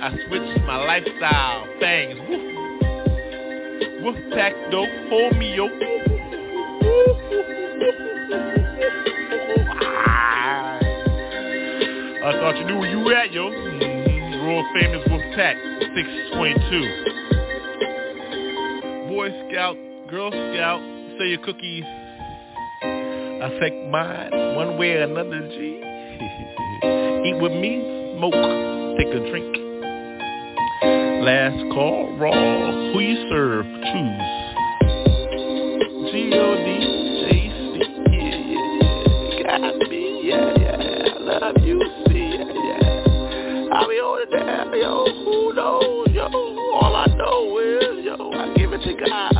I switched my lifestyle. Things. Woof. Woof pack dope. Hold me yo. I thought you knew where you were at, yo. Mm-hmm. World famous Wolf Pack, 622. Boy Scout, Girl Scout, say your cookies. Affect mine one way or another, G. Eat with me, smoke, take a drink. Last call, raw. Who you serve, choose. G-O-D, J-C, yeah, yeah. Got me, yeah, yeah. I love you, see, yeah, yeah. I'll be down, yo. Who knows, yo? All I know is, yo, I give it to God.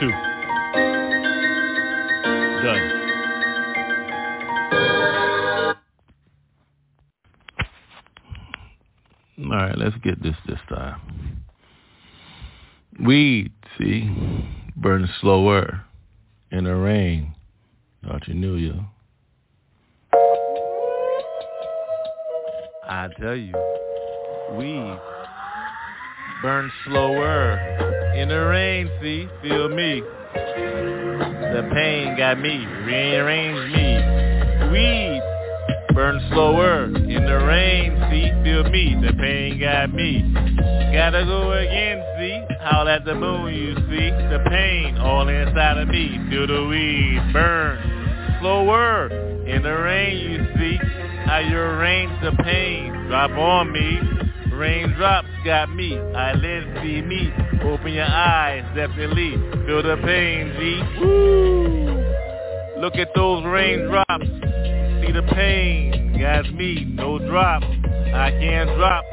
622. Done. All right, let's get this this time. Weed, see, burns slower in the rain. Thought you knew, yo. I tell you, weed burns slower in the rain. See, feel me. The pain got me, rearranged me. Weed burn slower in the rain, see, feel me, the pain got me. Gotta go again, see, howl at the moon, you see, the pain all inside of me, feel the weed burn slower in the rain, you see, how you arrange the pain, drop on me. Raindrops got me, eyelids see me, open your eyes, definitely, feel the pain, G. Woo! Look at those raindrops, see the pain, got me, no drop, I can't drop,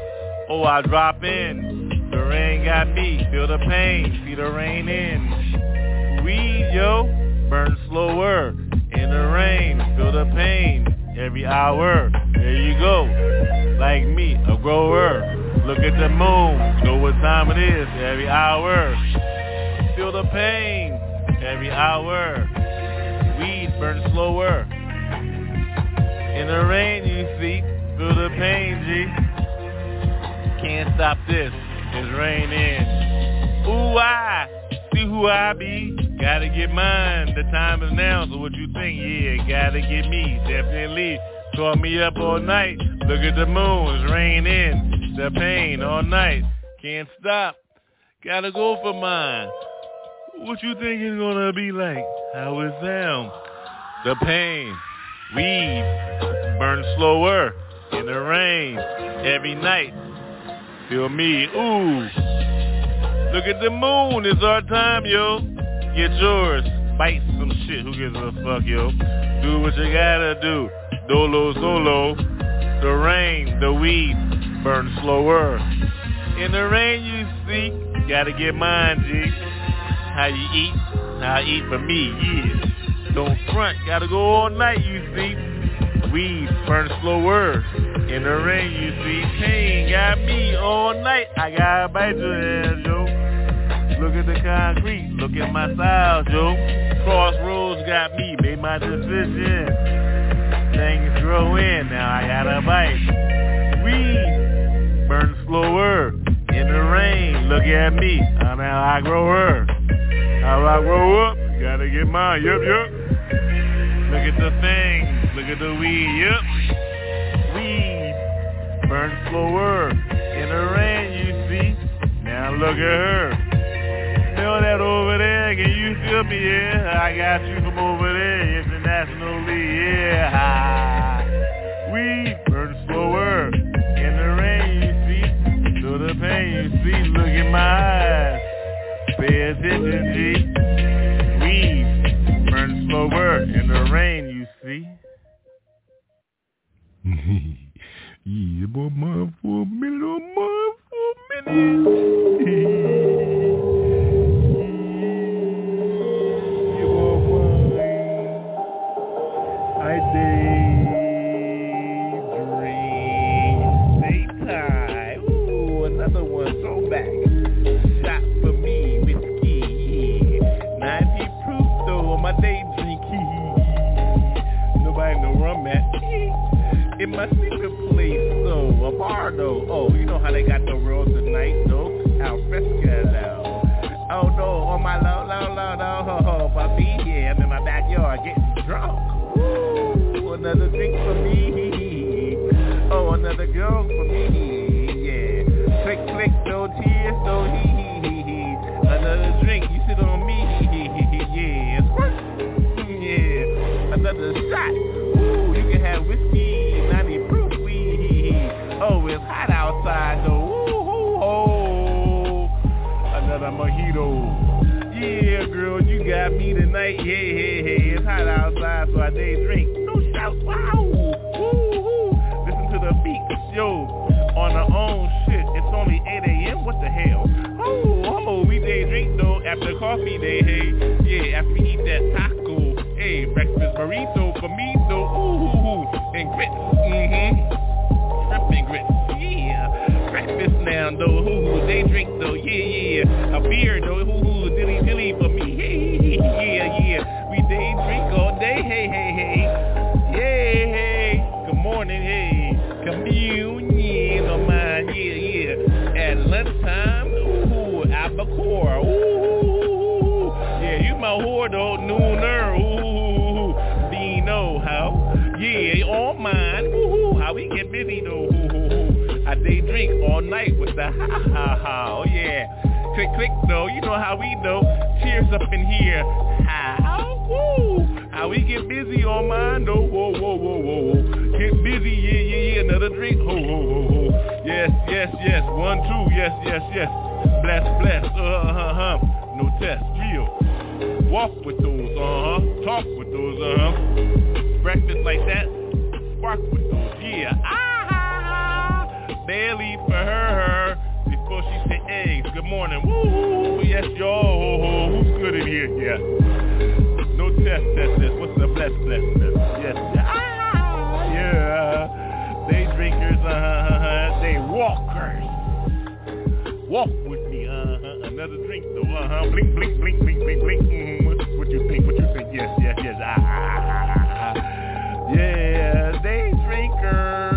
oh I drop in, the rain got me, feel the pain, see the rain in, weed yo, burn slower, in the rain, feel the pain, every hour, there you go, like me, a grower, look at the moon, know what time it is, every hour, feel the pain, every hour, weed burn slower, in the rain, you see, feel the pain, G. Can't stop this, it's raining. Ooh, I see who I be. Gotta get mine, the time is now, so what you think? Yeah, gotta get me, definitely. Call me up all night, look at the moon, it's raining. The pain all night, can't stop. Gotta go for mine. What you think it's gonna be like? How it sound? The pain. Weed. Burn slower. In the rain. Every night. Feel me. Ooh. Look at the moon. It's our time, yo. Get yours. Bite some shit. Who gives a fuck, yo? Do what you gotta do. Dolo solo. The rain. The weed. Burn slower. In the rain, you see. Gotta get mine, G. How you eat? How I eat for me, yeah. Don't front, gotta go all night, you see. Weed burn slower. In the rain, you see. Pain got me all night. I gotta bite your ass, yo. Look at the concrete, look at my style, Joe. Crossroads got me, made my decision. Things grow in, now I gotta bite. Weed burn slower. In the rain, look at me, now I grow her. How I grow up, gotta get mine, yup, yup. Look at the thing, look at the weed, yup. Weed, burn slower, in the rain, you see. Now look at her. Smell that over there, can you feel me, yeah? I got you from over there, internationally, yeah. Weed, burn slower, in the rain, you see. Feel the pain, you see, look at my eyes. Pay attention, G. Weed in the rain, you see. yeah, boy, mine for a minute, oh, mine for a minute. In my secret place though, a bar though. Oh, you know how they got the world tonight though. Al fresco. Oh no, on my low, low, low, low, puppy. Yeah, I'm in my backyard getting drunk. Ooh, another drink for me. Oh, another girl for me. Yeah. Click, click, no tears, no hee mojito. Yeah, girl, you got me tonight. Hey, hey, hey, it's hot outside, so I day drink. No shout, wow. Woo, Listen to the beat, yo. On our own shit, it's only 8 a.m. What the hell? Oh, oh, we day drink though after coffee day. Hey, yeah, after we eat that taco. Hey, breakfast burrito for me though. Ooh, and grits. Mm-hmm. Now though. Ooh, they drink though. Yeah, yeah. A beer though. Ooh, Drink all night with the ha ha ha. Oh yeah. Click click though. You know how we know. Cheers up in here. How? Woo. How we get busy on mine though. Whoa whoa whoa whoa whoa. Get busy. Yeah yeah yeah. Another drink. Ho ho ho ho. Yes yes yes. One two. Yes yes yes. Bless bless. Uh huh huh. No test. Real. Walk with those. Uh huh. Talk with those. Uh huh breakfast like that. Spark with those, yeah. Ah, barely for her, her. Before she said eggs. Good morning. Woo, yes, y'all. Who's good in here? Yeah. No test, test, test. What's the bless, bless, bless? Yes. Ah, yeah. They drinkers, uh-huh. They walkers. Walk with me, uh-huh. Another drink, though, uh-huh. Blink, blink, blink, blink, blink, blink. Mm-hmm. What, you think? What you think? Yes, yes, yes. Ah, ah. Yeah, they drinkers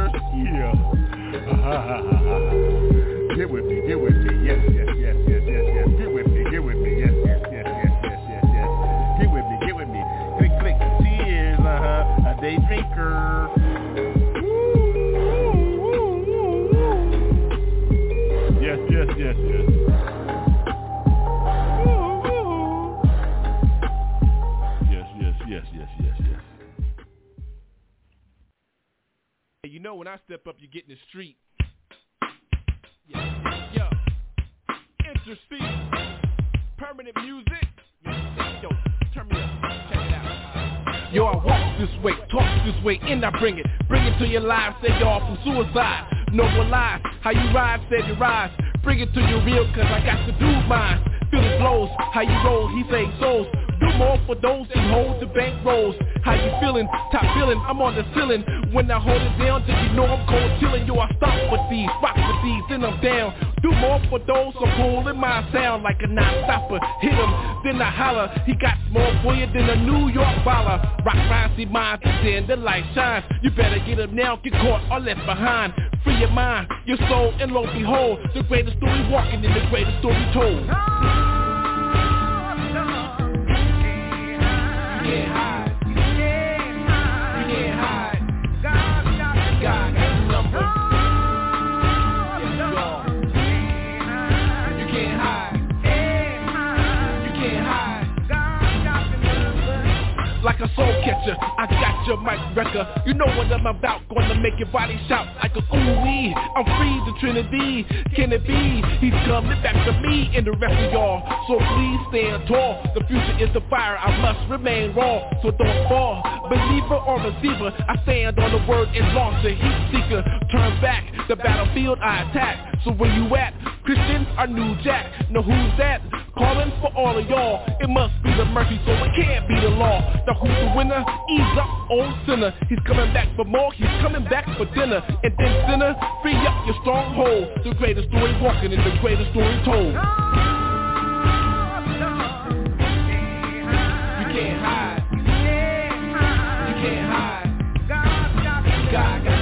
get with me, get with me, yes, yes, yes, yes, yes, yes. Get with me, get with me, yes, yes, yes, yes, yes, yes, yes. Get with me, get with me. Click, click, cheers, uh-huh, a day drinker. Yes, yes, yes, yes. you know when I step up, you get in the street Permanent music. Yo, turn me up. Check it out. Yo, I walk this way, talk this way, and I bring it. Bring it to your lives, say y'all from suicide. No more lies. How you ride, said you rise. Bring it to your real, cause I got to do mine. Feel the blows, how you roll, he say souls. Do more for those who hold the bank rolls. How you feeling? Top feeling, I'm on the ceiling. When I hold it down, just you know I'm cold chilling. Yo, I stop with these, rock with these, then I'm down. Do more for those who pulling my sound like a non-stopper. Hit him, then I holler. He got more for you than a New York baller. Rock rhymes, see minds, then the light shines. You better get him now, get caught or left behind. Free your mind, your soul, and lo behold, the greatest story walking in the greatest story told. Like a soul catcher. I got your mic wrecker. You know what I'm about, gonna make your body shout like a ooh wee. I'm free, the Trinity. Can it be? He's coming back to me and the rest of y'all. So please stand tall. The future is the fire. I must remain raw, so don't fall. Believer or receiver, I stand on the word and launch a heat seeker. Turn back, the battlefield I attack. So where you at? Christian or New Jack? Know who's that? Calling for all of y'all. It must be the mercy, so it can't be the law. Now who's the winner? Ease up, old sinner. He's coming back for more. He's coming back for dinner. And then sinner, free up your stronghold. The greatest story walking is the greatest story told. You can't hide. You can't hide. God got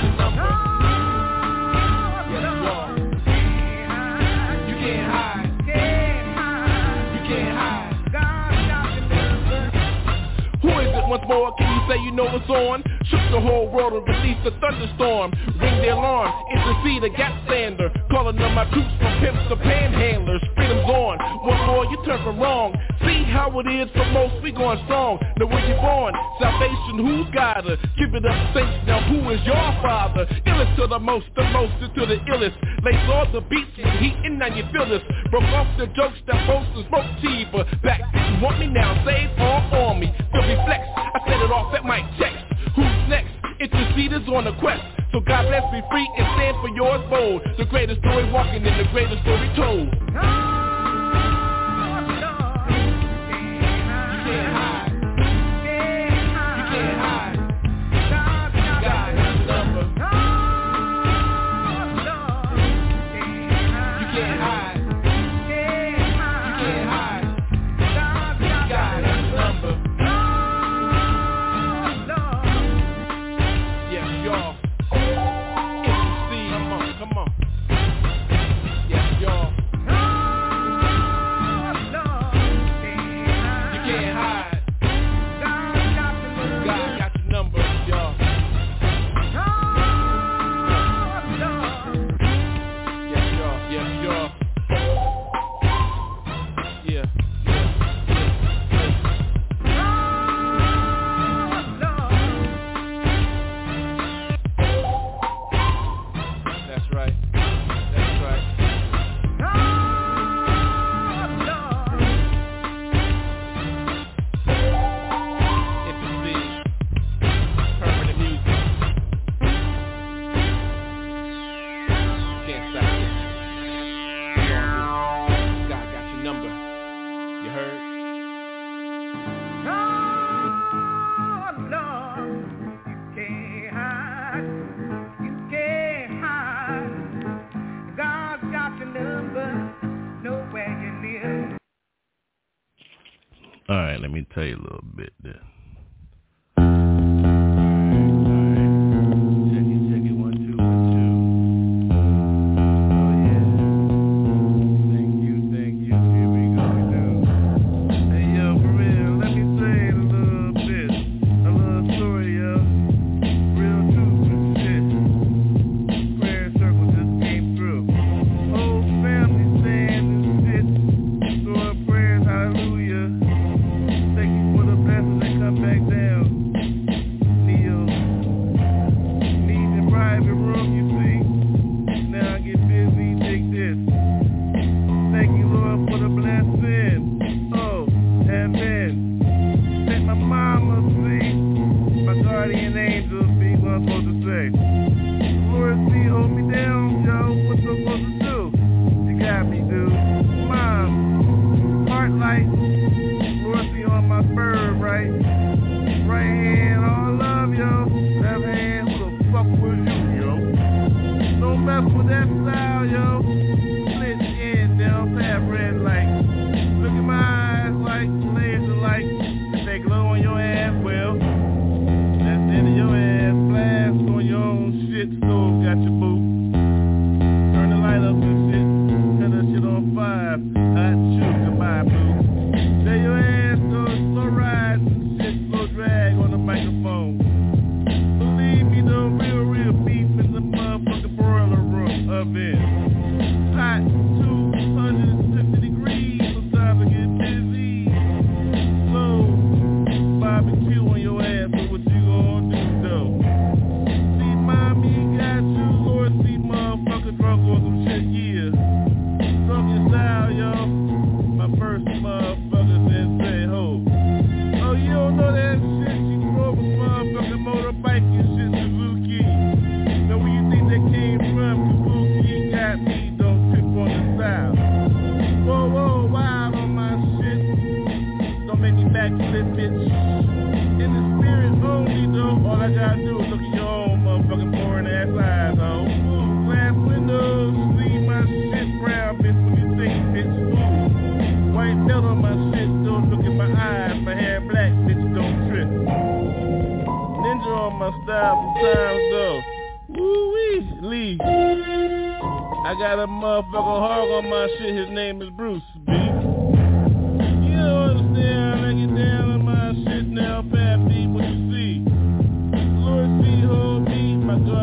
More? Can you say you know what's on? Shook the whole world and released a thunderstorm. Ring the alarm, intercede a gap sander. Calling on my troops from pimps to panhandlers. Freedom's on. One more, you turn from wrong. See how it is for most, we going strong. Now where you born? Salvation, who's got her? Give it up, saints. Now who is your father? Illest to the most, the most is to the illest. Lace all the beats with heat and now you feel this. Broke off the jokes that boast and smoke cheaper. Back, you want me now? Save all on me. Feel me flex. I set it off at my checks. Who's next? It's the Interceders on a quest. So God bless me free and stand for yours bold. The greatest story walking and the greatest story told. Let me tell you a little bit there.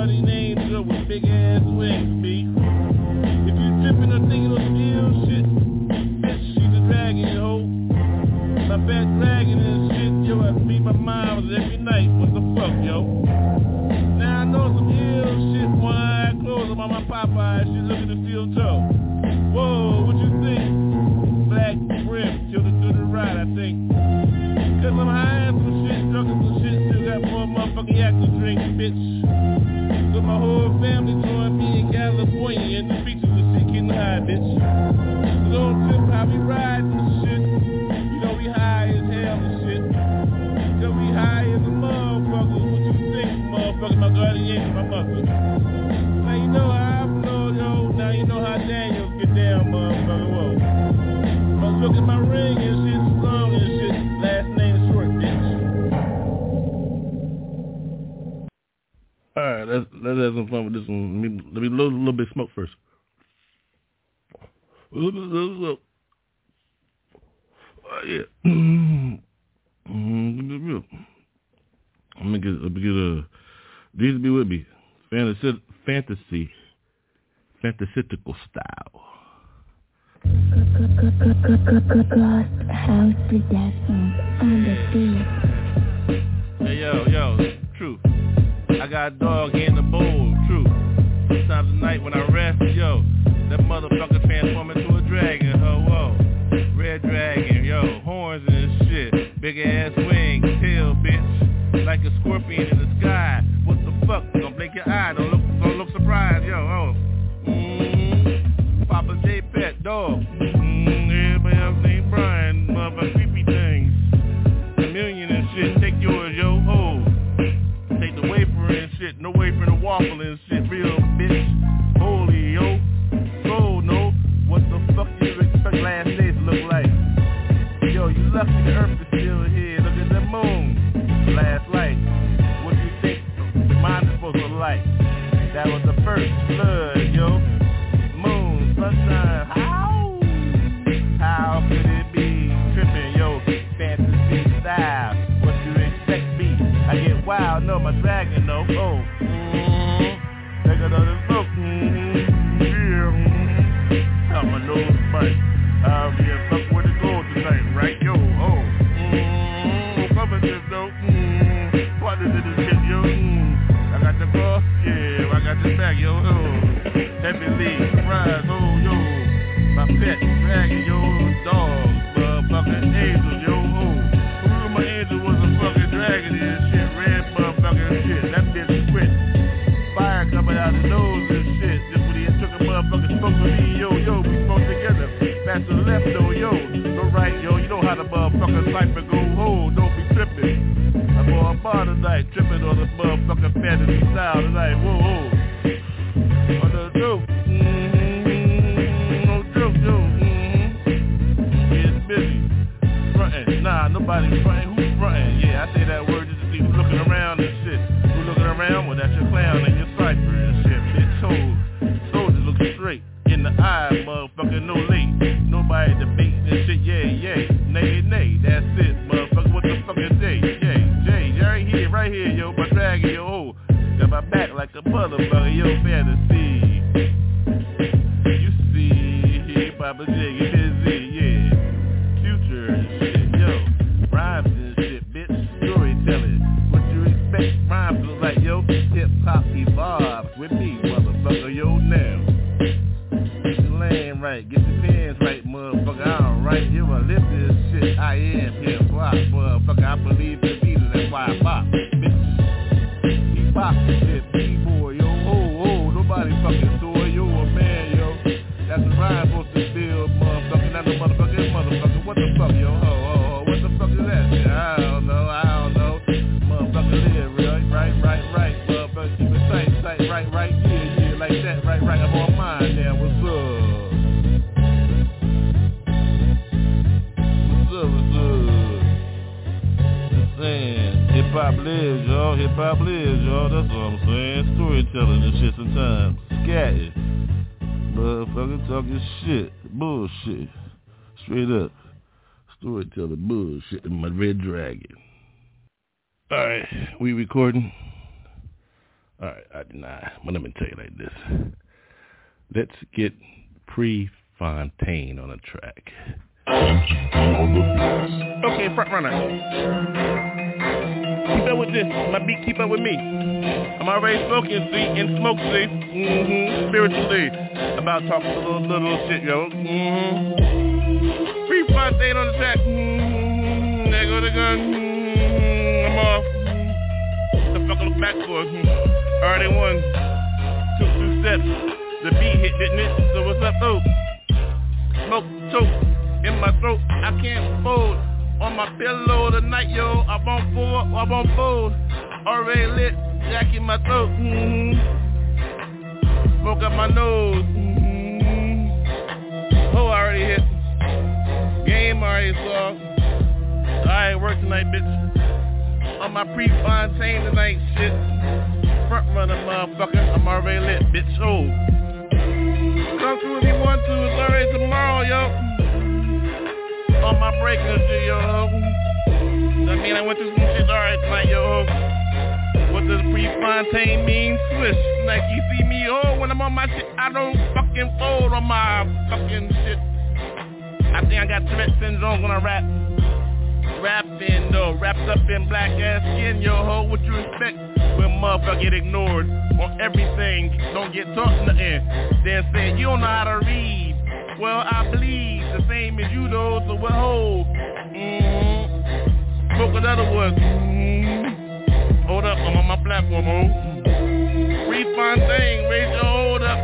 bloody names, with big ass wigs, beef. These be with me. Fantasy, fantasy, fantastical style. Ghost House Production. Hey yo, yo, true. I got a dog in the bowl, true. Sometimes at night when I rest, yo, that motherfucker transform into a dragon, ho, whoa. Red dragon, yo, horns and shit. Big ass wings, tail, bitch. Like a scorpion Storytelling bullshit in my red dragon. Alright, we recording? Alright, I deny. But let me tell you like this. Let's get Prefontaine on a track. Okay, front runner. Keep up with this. My beat keep up with me. I'm already smoking, see, and smoke, see. Mm-hmm. Spiritually. About talking a little, little shit, yo. Mm-hmm. Prefontaine on the track. Mm-hmm. There go the gun. Mm-hmm. I'm off. The fuck I look back for? Mm-hmm. Already won. Two, two steps. The beat hit, didn't it? So what's up, though? Smoke, choke in my throat. I can't fold on my pillow tonight, yo. I won't fool, I won't fold. Already lit, jack in my throat. Mm-hmm. Smoke up my nose. Mm-hmm. I ain't work tonight, bitch. On my Prefontaine tonight, shit. Front runner, motherfucker. I'm already lit, bitch. Oh. Come through if you want to. It's already tomorrow, yo on my breakers, yo. I mean, I went through some shit alright tonight, yo. What does Prefontaine mean? Swish. Like, you see me, oh, when I'm on my shit, I don't fucking fold on my fucking shit. I think I got Tourette syndrome when I rap. Rapping, though, wrapped up in black ass skin, yo ho, what you expect? When motherfucker get ignored on everything, don't get taught nothing. Then say, you don't know how to read. Well, I bleed the same as you though, so what hold? Mm-hmm. Smoke another one. Mm-hmm. Hold up, I'm on my platform, oh. Prefontaine, raise your hold up.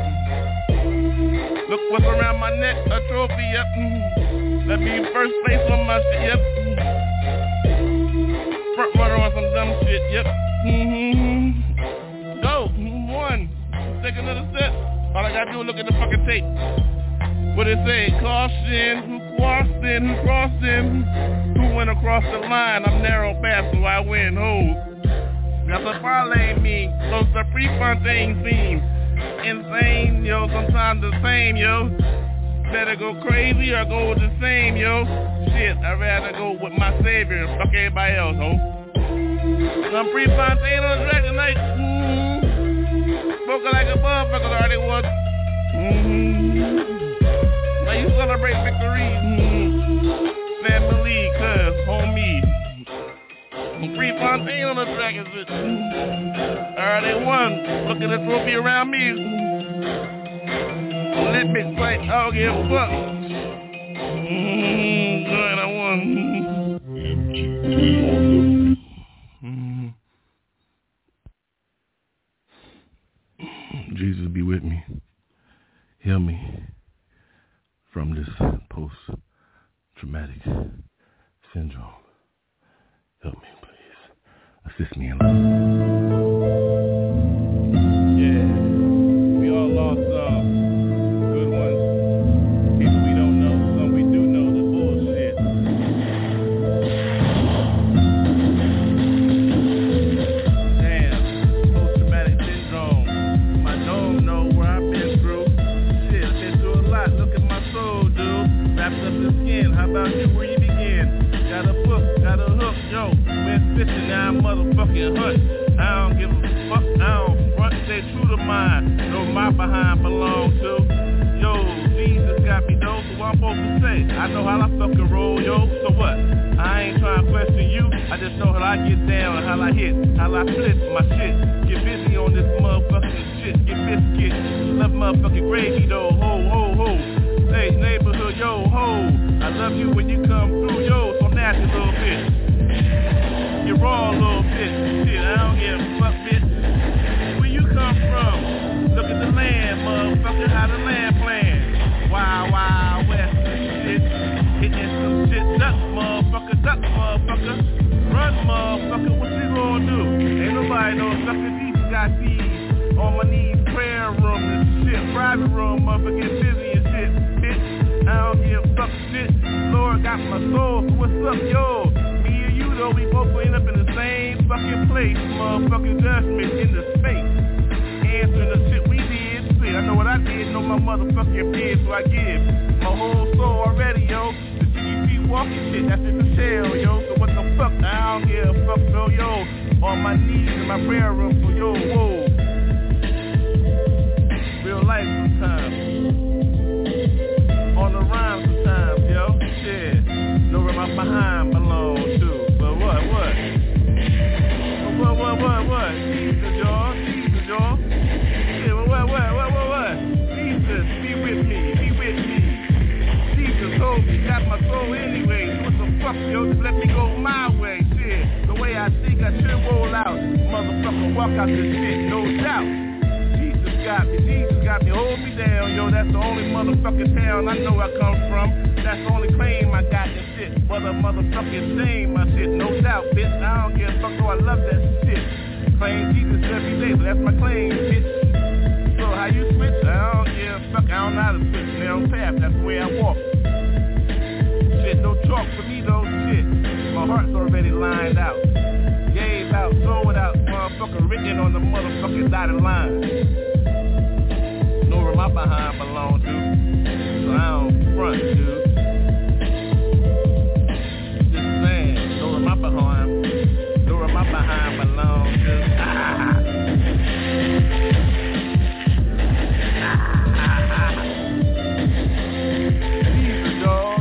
Look what's around my neck, a trophy, yep. Mm-hmm. Let me first place on my shit, yep. Front runner on some dumb shit, yep. Mm-hmm. Go, one. Take another step. All I gotta do is look at the fucking tape. What it say? Caution, who crossed in, who crossed in, who went across the line? I'm narrow path, so I win. Hold. That's what parlay me. So it's a Prefontaine theme. Insane, yo, sometimes the same, yo. Better go crazy or go with the same, yo. Shit, I'd rather go with my savior and fuck everybody else, ho. I'm Prefontaine on the track tonight. Mm-hmm. Spoken like a motherfucker already was. Mm-hmm. Now you celebrate victory. Mm-hmm. Family, cuz, homie. Prefontaine on the track is it. Already won. Look at the trophy around me. Let me fight. Don't give fuck. Mm-hmm. Good, I won. Mm-hmm. Jesus be with me. Heal me from this post-traumatic syndrome. Help me, please. Assist me in love. Motherfucking hunt. I don't give a fuck, I don't front, stay true to mine. Know my behind belong to. Yo, Jesus got me though, so I'm supposed to say? I know how I fucking roll, yo, so what? I ain't trying to question you, I just know how I get down, how I hit, how I flip my shit. Get busy on this motherfucking shit, get biscuit. Love motherfucking gravy though, ho, ho, ho. Hey, neighborhood, yo, ho. I love you when you come through, yo, so nasty little bitch. You raw little bitch. Shit, I don't give a fuck, bitch. Where you come from? Look at the land, motherfucker, how the land plan. Wild, wild west shit. Hitting some shit, duck, motherfucker, duck, motherfucker. Run, motherfucker, what you gonna do? Ain't nobody no sucker, these got these. On my knees, prayer room and shit. Private room, motherfucker, get busy and shit, bitch. I don't give a fuck shit. Lord got my soul, so what's up, yo? Though, we both end up in the same fucking place. Motherfucking judgment in the space. Answering the shit we did. Shit, I know what I did, know my motherfucking bid, so I give my whole soul already, yo. The shit walking shit, that's just a shell, yo. So what the fuck? I don't give a fuck, though, yo. On my knees in my prayer room, so yo, whoa. Real life sometimes. On the rhyme sometimes, yo. Shit. Know where my behind belong what, what, what, what? Jesus, y'all. Jesus, y'all. Yeah, but what, what, what, what, what? Jesus, be with me. Be with me. Jesus, hold me. Got my soul anyway. What the fuck, yo? Just let me go my way. Shit. The way I think I should roll out. Motherfucker, walk out this shit. No doubt. Got me, Jesus got me, hold me down, yo, that's the only motherfucking town I know I come from, that's the only claim I got this shit, but a motherfucking shame my shit, no doubt, bitch, I don't give a fuck, though I love that shit, claim Jesus every day, so that's my claim, bitch, so how you switch, I don't give a fuck, I don't know how to switch, now path, that's the way I walk, shit, no talk for me though, shit, my heart's already lined out, gave out, sold out, motherfucker written on the motherfucking dotted line. My behind belong to, so I don't front, dude. Just saying, know where my behind, know where my behind belong to. Jesus, y'all,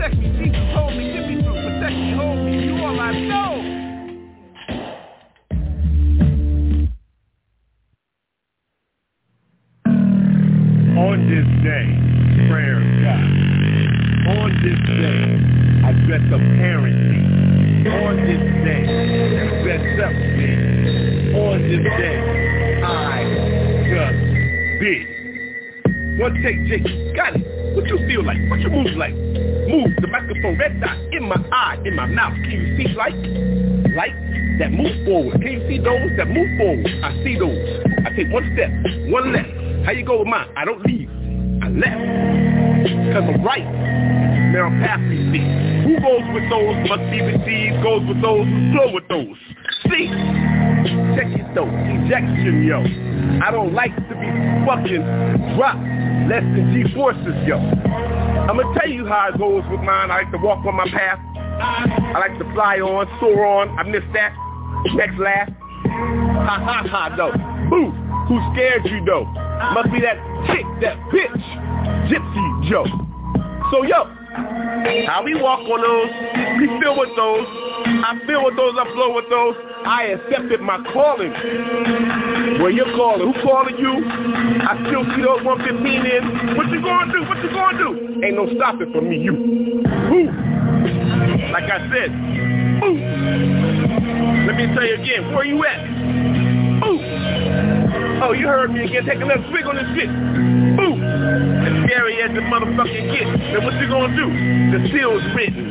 sex me, Jesus See light? Light that move forward. Can you see those that move forward? I see those. I take one step, one left. How you go with mine? I don't leave. I left. Cause I'm right. I'm past these things. Who goes with those must be received, goes with those flow with those. See? Check it though. Ejection, yo. I don't like to be fucking dropped less than G-forces, yo. I'm gonna tell you how it goes with mine. I like to walk on my path. I like to fly on, soar on. I missed that. Next laugh. Ha ha ha, though. Boo. Who scared you, though? Must be that chick, that bitch. Gypsy Joe. So, yo, how we walk on those, we feel with those. I feel with those, I flow with those. I accepted my calling. Where you calling? Who calling you? I still see those 115 in. What you gonna do? What you gonna do? Ain't no stopping for me, you. Who? Like I said, who? Let me tell you again, where you at? Who? Oh, you heard me again. Take another swig on this shit. Boom. As scary as the motherfucking get. Then what you gonna do? The seal's written.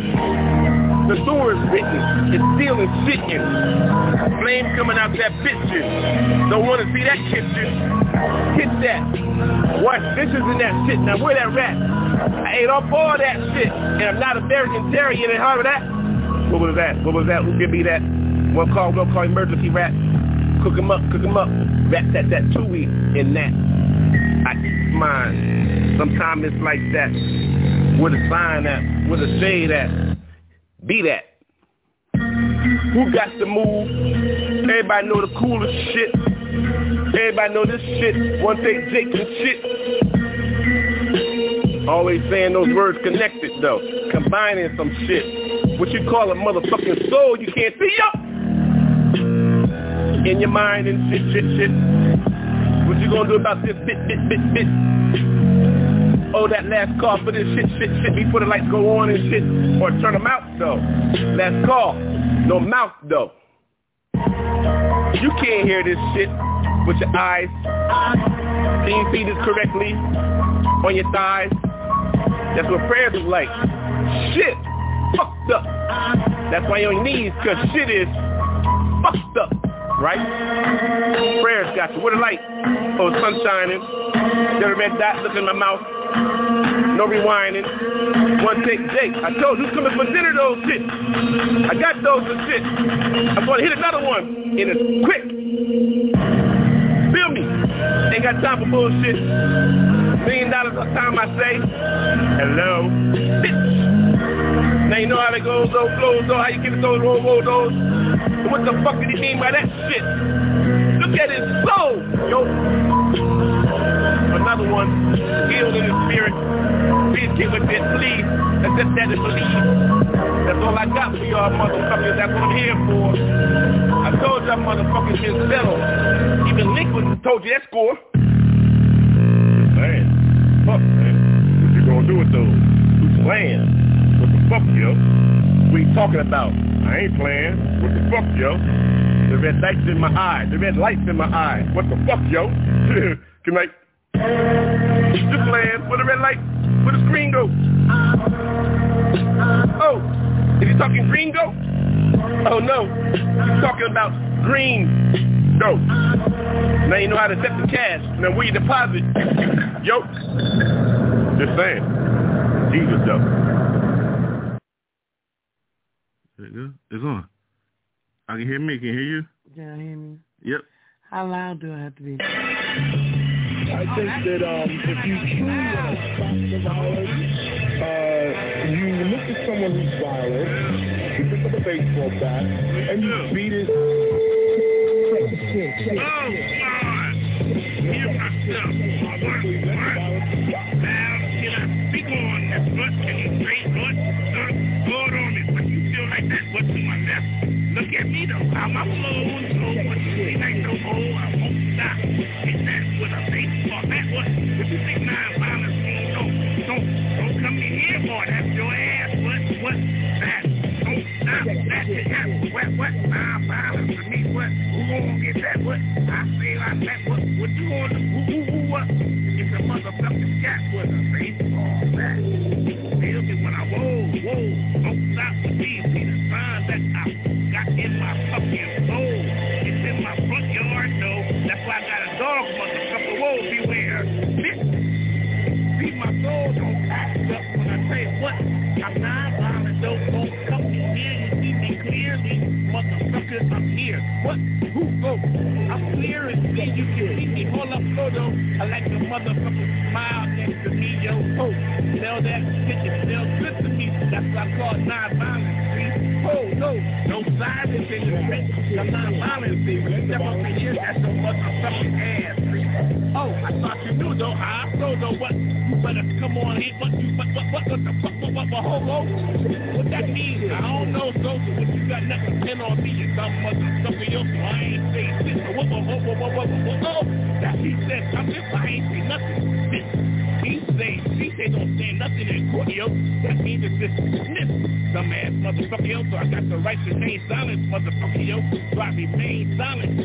The door is written. It's still is sitting. Flame coming out that bitchin'. Don't wanna see that kitchen. Hit that. Wash dishes in that shit. Now where that rat? I ate up all that shit. And I'm not a vegetarian and hard of that. What was that? What was that? Who give me that? One call, one call emergency rat. Cook 'em up, cook 'em up. Rat that, that tui in that. I eat mine. Sometimes it's like that. Where the sign at? Where the say that. Be that. Who got the move? Everybody know the coolest shit. Everybody know this shit. One take Jake shit. Always saying those words connected though. Combining some shit. What you call a motherfucking soul you can't see up. In your mind and shit, shit, shit. What you gonna do about this bit, bit, bit, bit? Oh, that last call for this shit, shit, shit before the lights go on and shit. Or turn them out though. Last call. No mouth though. You can't hear this shit with your eyes. Can you see this correctly? On your thighs? That's what prayers is like. Shit. Fucked up. That's why you're on your knees, cause shit is fucked up. Right? Prayers got you. What a light. Oh, sun shining. A red dot. Look in my mouth. No rewinding. One take Jake. I told you who's coming for dinner those shit. I got those and shit. I'm gonna hit another one. And it's quick. Feel me. Ain't got time for bullshit. Million dollars a time I say. Hello. Bitch. Now you know how they go, those flows, though, how you get those, roll, roll, those. What the fuck did he mean by that shit? Look at his soul, yo. Another one, healed in his spirit. Please get with it, please. Accept that and believe. That's all I got for y'all motherfuckers. That's what I'm here for. I told y'all motherfuckers been settled. Even Lincoln told you that score. Man, fuck, man. What you gonna do with those? Who's playing? What the fuck, yo? You talking about? I ain't playing. What the fuck, yo? The red lights in my eye. The red lights in my eye. What the fuck, yo? Good night. Just playing. Where the red light? Where the screen go? Oh, is he talking green go? Oh no, he's talking about green go. Now you know how to set the cash. Now where you deposit? Yo, just saying. Jesus though. There you go. It's on. I can hear me. Can you hear you? Can you hear me? Yep. How loud do I have to be? I think that um, if you truly want to stop the violence, uh, you look at someone who's violent, you pick up a baseball bat, and you beat it. Oh, God. You messed up. What? What? Now, can I speak on this, but can you say what? I'm low so what you think ain't no more, I won't stop. And that's what a baseball, that what, if you think non-violence means, don't, don't, don't come in here, boy, that's your ass, what, what, that, don't stop, that, that, what, what, non-violence to me, what, who gonna get that, what, I say like that, what, what you gonna do, who, who, who, what, if the motherfucking cat was a baseball bat, feel me when I, whoa, whoa, don't stop I'm non-violent, don't, don't come in here. You see me clearly, motherfucker, I'm here. What? Who go? I'm clear and see you can see me. Hold up, photo. I like the motherfucker smile next to me, yo. Oh, smell that shit, it smells good to me. That's what I call non-violent, see? Oh, no, no violence in the street. The non-violent you step up in here, that's your motherfucking ass, see? Oh, I thought you knew though. I also know what. You better come on in. What you, what, what, what, what the fuck, up a whole loaf? What that means? I don't know, so but you got nothing to pin on me and something must be something else. So I ain't say this. Whoa, what? What? What? What? What? What? whoa. That he said something, so I ain't say nothing. This, he say, he say don't say nothing in court, yo. That means it's this dismiss, dumbass motherfucker, yo. So I got the right to remain silent, motherfucker, yo. So I remain silent.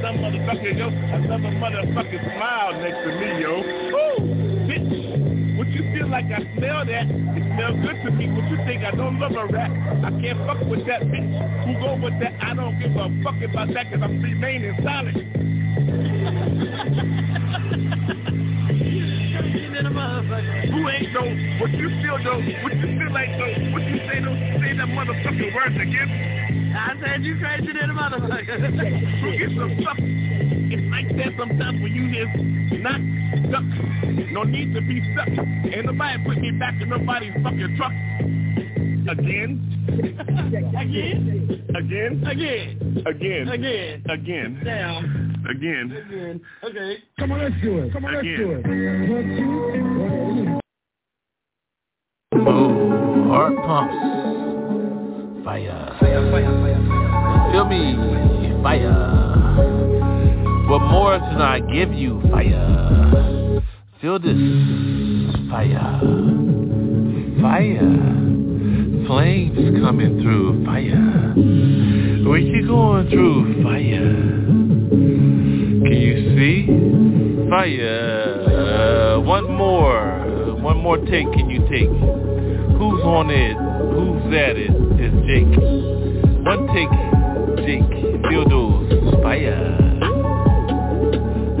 Y'all motherfucker, yo. Another motherfucking smile next to me, yo. Woo, bitch. Would you feel like I smell that? It smells good to me. What you think I don't love a rat? I can't fuck with that bitch. Who go with that? I don't give a fuck about that because I'm remaining silent. Who ain't no, what you feel though, what you feel like though, what you say though, say that motherfucking words again. I said you crazy than a motherfucker. Who gets some stuff? It's like that sometimes when you just not stuck. No need to be stuck. Ain't nobody put me back in nobody's fucking truck. Again. Again? Again. Again. Again. Again. Again. Damn. Again. Again. Okay. Come on, let's do it. Come on, let's do it. One, two, one, Oh, heart pumps. Fire. Fire, fire, fire, Feel me. Fire. What more can I give you? Fire. Feel this. Fire. Fire. Flames coming through. Fire. Where you going through? Fire. Can you see? Fire. Uh, one more. One more take can you take? Who's on it? Who's at it? It's Jake. One take, Jake. Those. Fire.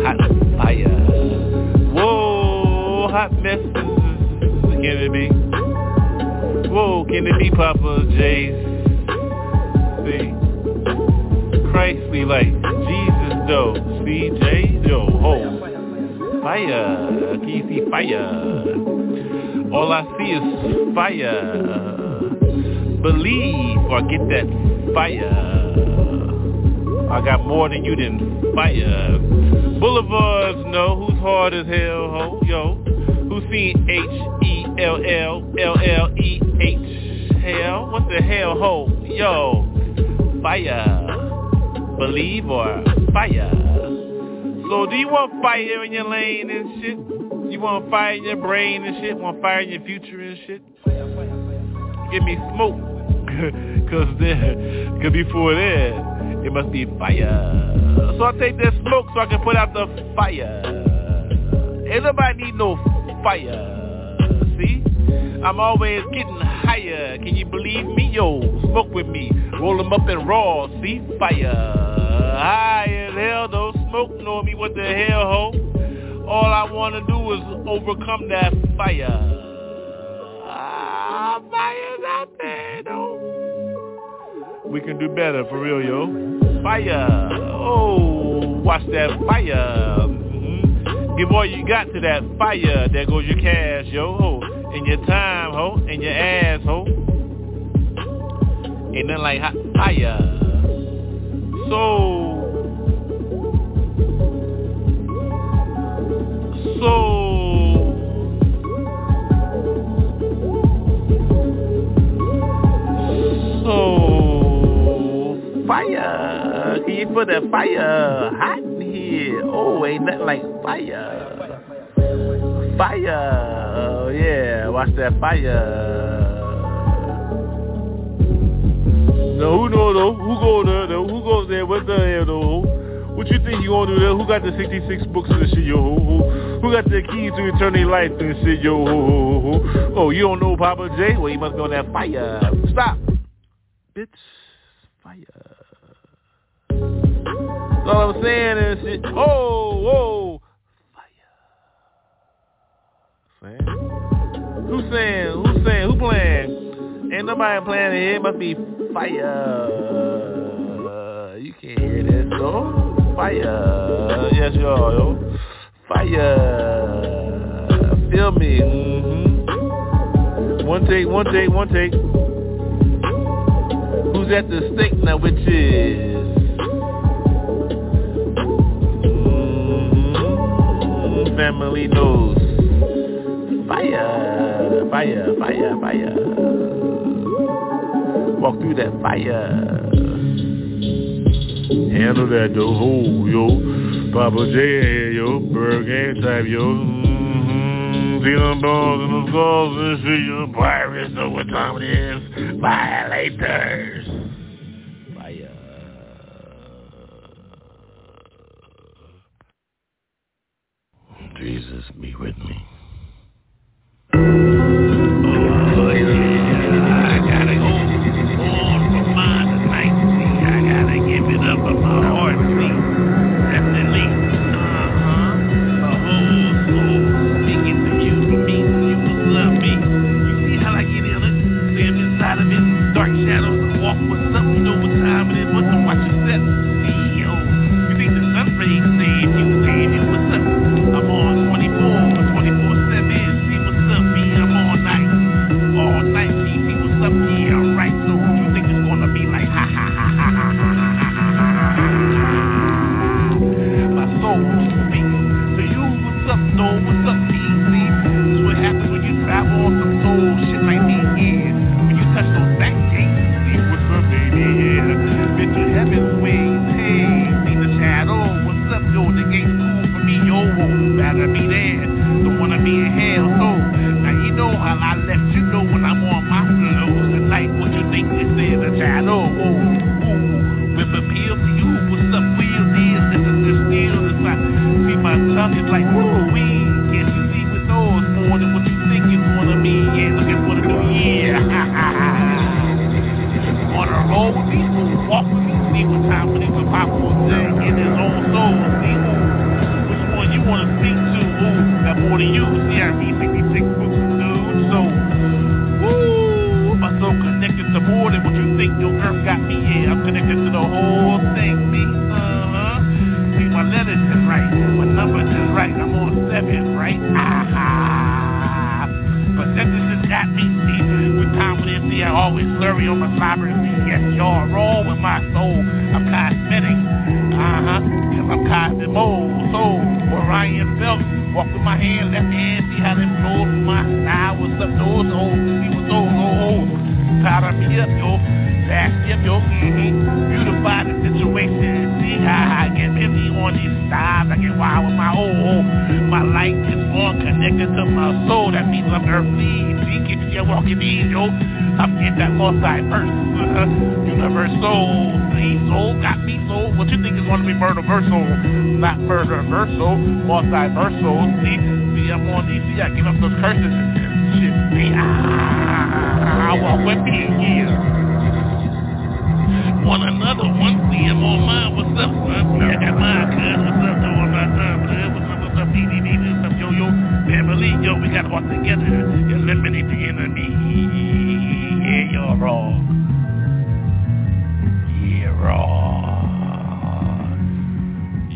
Hot fire. Whoa, hot messes. Can it be? Whoa, can it be Papa J's? See? Christly like Jesus though. CJ, yo, ho. Fire. Can you see fire? All I see is fire. Believe or get that fire. I got more than you than fire. Boulevards know who's hard as hell, ho, yo. Who seen H-E-L-L-L-L-E-H? Hell? What the hell, ho? Yo. Fire. Believe or fire. So do you want fire in your lane and shit? You want fire in your brain and shit? Want fire in your future and shit? Give me smoke. Cause there, cause before that, it must be fire. So I take that smoke so I can put out the fire. Ain't nobody need no fire. See? I'm always getting higher. Can you believe me? Yo, smoke with me. Roll them up in raw. See? Fire. High as hell, though. Smoke know me what the hell, ho. All I want to do is overcome that fire. Ah, fire's out there, though. We can do better, for real, yo. Fire. Oh, watch that fire. hmm Give all you got to that fire. There goes your cash, yo. Ho. And your time, ho. And your ass, ho. Ain't nothing like hot fire. So, so you put that fire hot in here? Oh, ain't nothing like fire. Fire. Oh, yeah. Watch that fire. No, who know though? Who go there though? Who goes there? What the hell though? What you think you gonna do there? Who got the 66 books and shit, yo? Who, who, who got the keys to eternity life and shit, yo? Who, who, who, Oh, you don't know Papa J? Well, you must be on that fire. Stop. Bitch. Fire. All I'm saying is shit. Oh, whoa. Fire. Who's saying? Who's saying? Who playing? Ain't nobody playing it. It must be fire. You can't hear this, though. Fire. Yes, are, yo. Fire. Feel me. Mm-hmm. One take, one take, one take. Who's at the stake now, which is... Family knows. Fire. Fire, fire, fire. Walk through that fire. Handle that though, ho, yo. Papa J, yo, gang type, yo. Mm-hmm. See them dogs and them skulls and shit, yo. Pirates know what time it is. Violators. that's your role. Earthly. See, keep walking yo. I'm in that multiverse. Uh-huh. Universal. See, soul got me soul. What you think is gonna be murder versal? Not murder versal. Multiversal. See, see, I'm on DC. I give up those curses shit. See, ah, I walk with me, yeah. Want another one? See, I'm on mine. What's up, son? I got mine, cuz. What's up, though? Not done, cuz. What's up, what's up, DDD? What's up, yo, yo? Family, yo, we gotta walk together. Eliminate the enemy. Yeah, you're wrong. Yeah, wrong.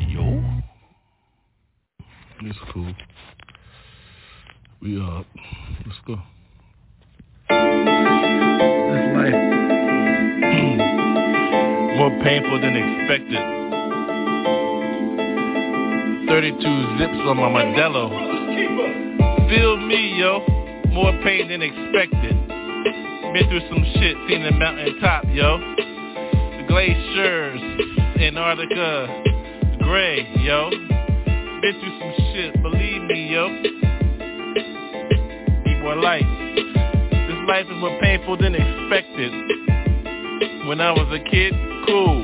Yo? It's cool. We up. Let's go. This life more painful than expected. 32 zips on my Modelo. Feel me, yo. More pain than expected. Been through some shit, seen the mountain top, yo. The glaciers, Antarctica, gray, yo. Been through some shit, believe me, yo. Need more light. This life is more painful than expected. When I was a kid, cool.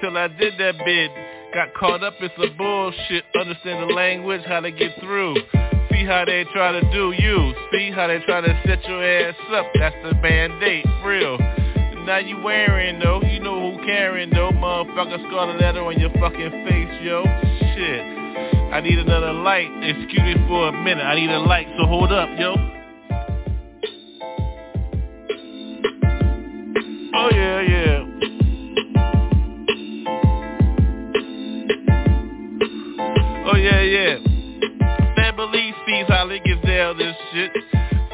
Till I did that bid. Got caught up in some bullshit. Understand the language, how to get through. See how they try to do you. See how they try to set your ass up. That's the band-aid, real. Now you wearing though, you know who caring though, motherfucker scarlet letter on your fucking face, yo. Shit. I need another light. Excuse me for a minute. I need a light, so hold up, yo.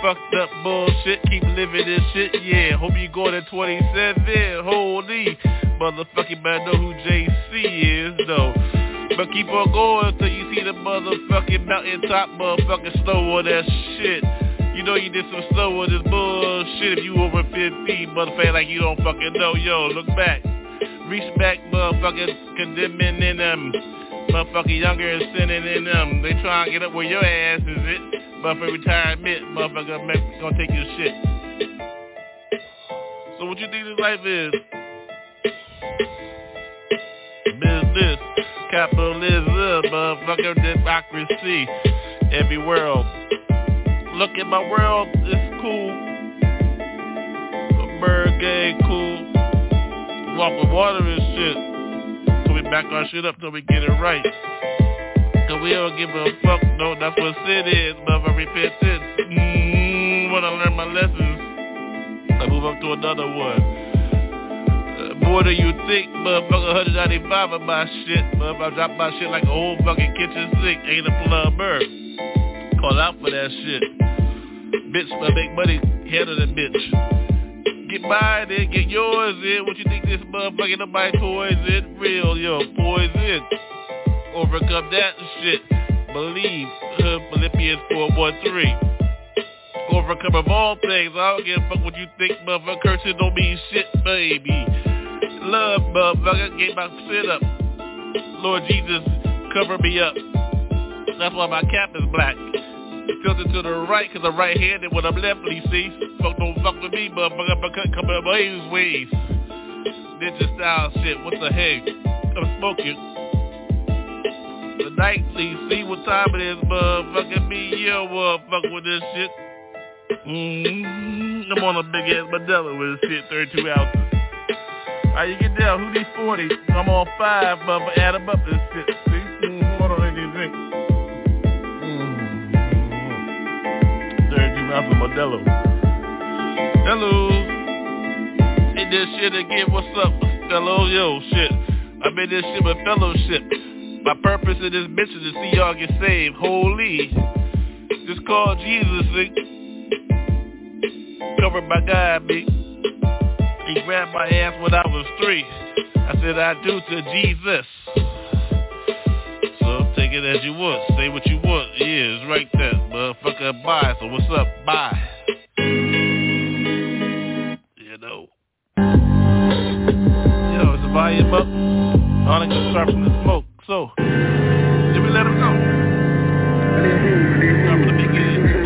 Fucked up bullshit, keep living this shit, yeah. Hope you go to 27, holy. Motherfucking man know who JC is, though. But keep on going till you see the motherfucking mountain top motherfucking snow on that shit. You know you did some snow on this bullshit if you over 50, motherfucker, like you don't fucking know. Yo, look back. Reach back, motherfucker, condemning in them. Motherfucker younger and sinning in them. They try and get up where your ass is it. Motherfucker retirement, motherfucker make, gonna take your shit. So what you think this life is? Business, capitalism, motherfucker, democracy, every world. Look at my world, it's cool. ByrdGang, cool. Walk with water and shit. Back our shit up till we get it right. Cause we don't give a fuck, no, that's what sin is, motherfucker, repentance. Mmm, wanna learn my lessons. I move up to another one. Uh, more than you think, motherfucker, 195 of my shit. Motherfucker, I drop my shit like a whole fucking kitchen sink. Ain't a plumber. Call out for that shit. Bitch, I make money, head of the bitch. Get by then, get yours in. What you think this motherfucker nobody toys in? Real, yo, poison. Overcome that shit. Believe. Uh, Philippians 4.13. Overcome of all things. I don't give a fuck what you think, motherfucker. Cursing don't mean shit, baby. Love, motherfucker. Get my shit up. Lord Jesus, cover me up. That's why my cap is black. Tilted to the right, cause I'm right-handed when I'm left-handed, see? Fuck don't fuck with me, motherfucker. I cut come in my ways. Ninja style shit, what the heck? I'm smoking. The nightly, see see what time it is, motherfucker. Me, yo, motherfucker with this shit. Mm-hmm. I'm on a big ass Modelo with this shit, 32 ounces. How you get down? Who these 40? I'm on five, motherfucker. Add them up this shit. See? Mm-hmm. Hold on, I need a drink. 32 ounces of Modelo. Hello. Hit this shit again. What's up? Hello, yo, shit. I made this shit with fellowship. My purpose in this bitch is to see y'all get saved. Holy. Just call Jesus, see? Covered by God, B. He grabbed my ass when I was three. I said I do to Jesus. Take it as you want. Say what you want. Yeah, it's right there. Motherfucker, bye. So what's up? Bye. You know. Yo, is the volume up? I ain't gonna start from the smoke. So, did we let him? Start from the beginning.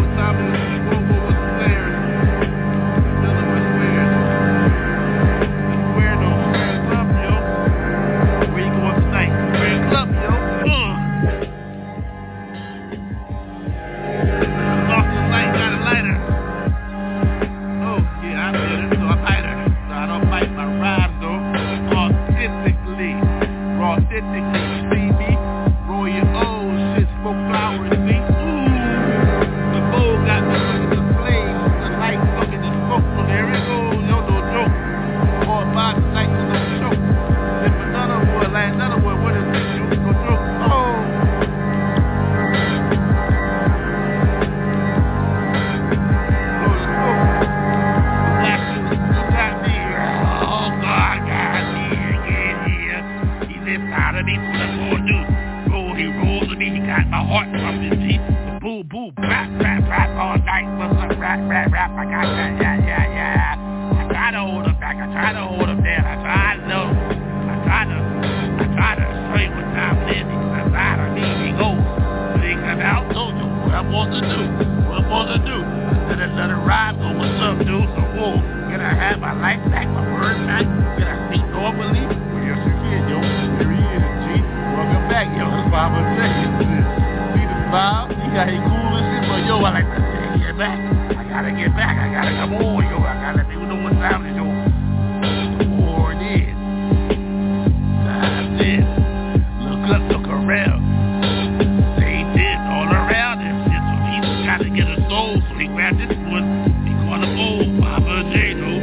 gotta get a soul, so he grabbed this one. He caught a old Papa J, though.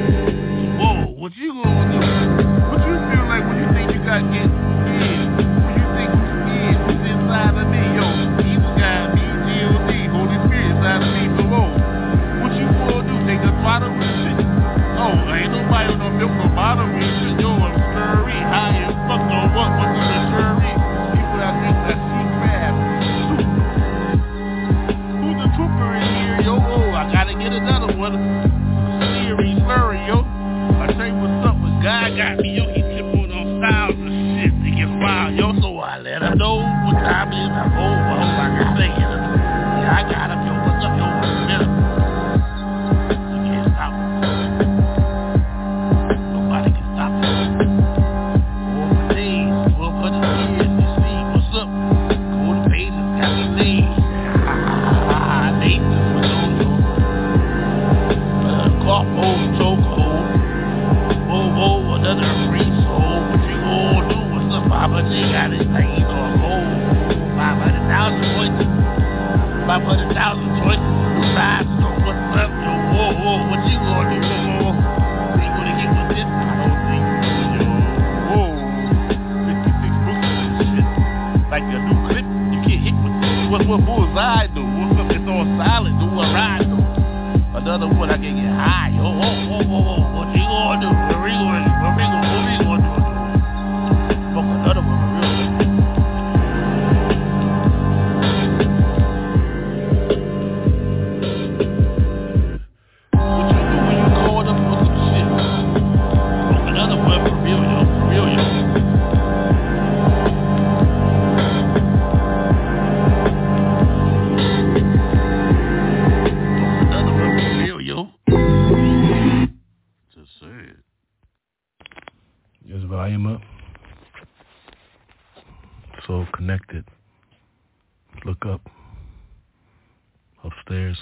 Whoa, what you gonna do?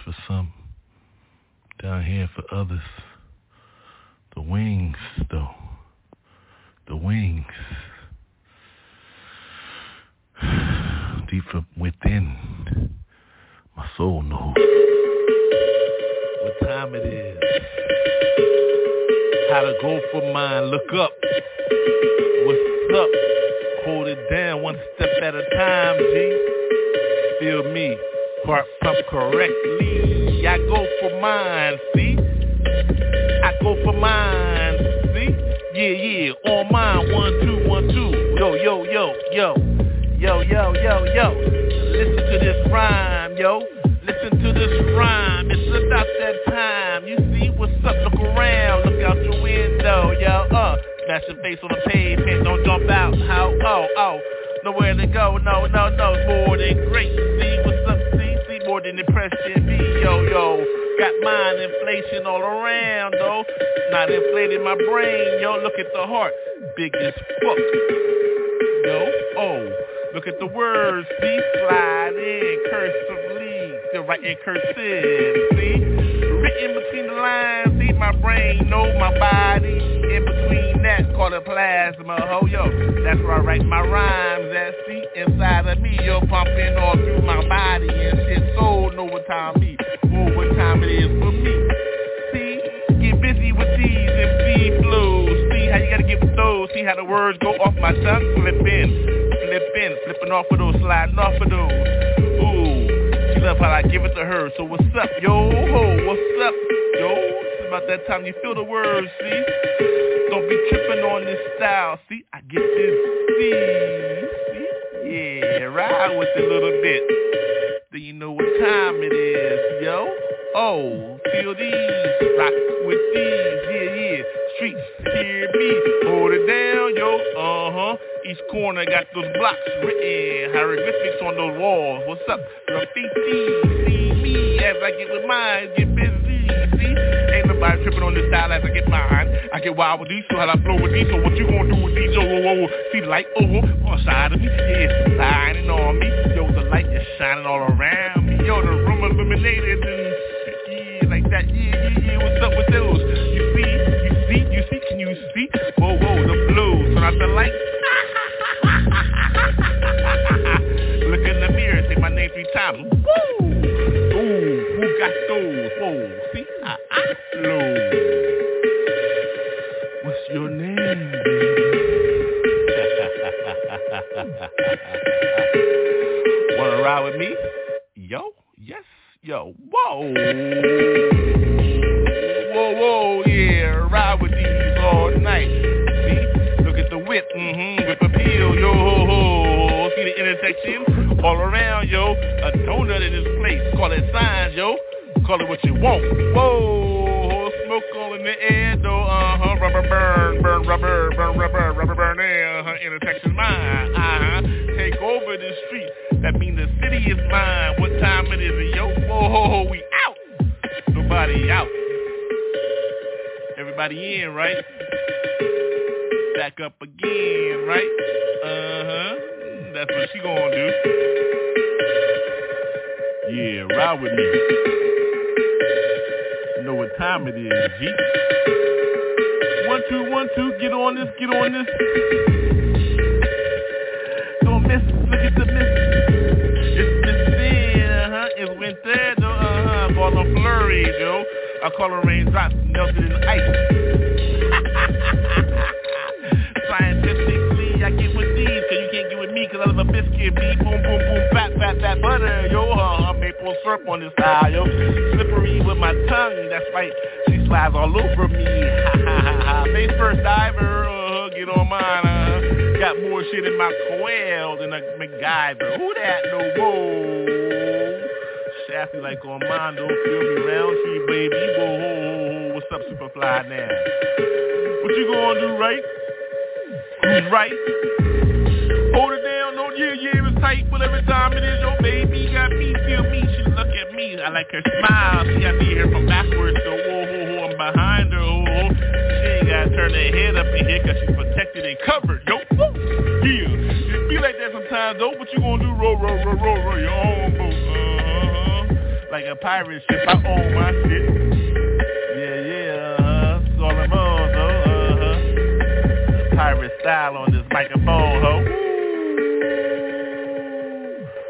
for some, down here for others. The wings, though. The wings. Deep from within, my soul knows what time it is. How to go for mine. Look up. What's up? Hold it down one step at a time, G. Feel me part up correctly. I go for mine, see? I go for mine, see? Yeah, yeah, All mine, one, two, one, two. Yo, yo, yo, yo. Yo, yo, yo, yo. Listen to this rhyme, yo. Listen to this rhyme. It's about that time. You see what's up? Look around. Look out your window, yo. Uh, smash your face on the pavement. Don't jump out. How? Oh, oh. Nowhere to go. No, no, no. More than great. See what's up? See more than impression, me, yo, yo. Got mind inflation all around, though. Not inflating my brain, yo. Look at the heart, big as fuck. Yo, oh, look at the words, see, slide in cursively, still writing cursive, see, written between the lines, see, my brain know my body, in between that, call it plasma, ho, yo, that's where I write my rhymes That see, inside of me, you're pumping all through my body. And shit, soul know what time me, oh, what time it is for me, see, get busy with these and MC flows, see how you gotta get with those, see how the words go off my tongue, flipping, flipping, flipping off of those, sliding off of those, ooh, she how I give it to her, so what's up, yo, ho, what's up, yo, it's about that time you feel the words, see, don't be tripping on this style, see, I get this, see, see, yeah, ride with it a little bit, then you know what time it is, yo. Oh, feel these, rock with these, yeah, yeah. Streets hear me, hold it down, yo. Uh-huh. Each corner got those blocks written, hieroglyphics on those walls. What's up? Graffiti, see me as I get with mine, get busy, see? Ain't nobody tripping on this style as I get mine. I get wild with these, so how I flow with these, so what you gonna do with these? Oh, oh, oh, see the light, oh, oh, on side of me, yeah, shining on me. Yo, the light is shining all around me. Yo, the room illuminated and yeah, like that. Yeah, yeah, yeah. What's up with those? You see, you see, you see, can you see? Whoa, whoa, the blues, turn out the lights. Name three times. Woo! Ooh, who got those? Whoa, see, I, I flow. What's your name. Wanna ride with me? Yo, yes, yo, whoa. Whoa, whoa, yeah, ride with these all night. See, look at the whip, mm-hmm, whip appeal, yo, ho, ho. See the intersection all around, yo. A donut in this place, call it signs, yo. Call it what you want. Whoa, smoke all in the air, though, uh-huh. Rubber burn, burn rubber, burn rubber, rubber burn air, uh-huh. Intersection's mine, uh-huh. Take over the street. That mean the city is mine. What time it is, yo? Whoa, we out. Nobody out. Everybody in, right? Back up again, right? That's what she gonna do. Yeah, ride with me. You know what time it is, G. One, two, one, two, get on this, get on this. Don't miss, look at the miss. It's missing, uh-huh. It's winter, though, uh-huh. Call them flurries, yo. I call them raindrops melted in ice. Scientifically, I get with these, cause I love a biscuit, beat, boom, boom, boom, fat, fat, fat butter, yo, uh, maple syrup on this side, yo, slippery with my tongue, that's right, she slides all over me, ha, ha, ha, ha, face first diver, uh, get on mine, uh, got more shit in my coil than a MacGyver, who that, no, whoa, Shafty like don't feel me round tree, baby, whoa, whoa, whoa, what's up, Superfly now, what you gonna do, right? Who's right? Tight, every time it is your baby, got me, feel me, she look at me, I like her smile, she got me here from backwards, so whoa, whoa, whoa, I'm behind her, whoa, whoa, she ain't gotta turn her head up in here, cause she's protected and covered, yo, woo, yeah, it be like that sometimes, though, what you gonna do, row, row, row, row, row, your own boat, uh-huh, like a pirate ship, I own my shit, yeah, yeah, uh-huh, Solomon, though, uh-huh, pirate style on this microphone, ho.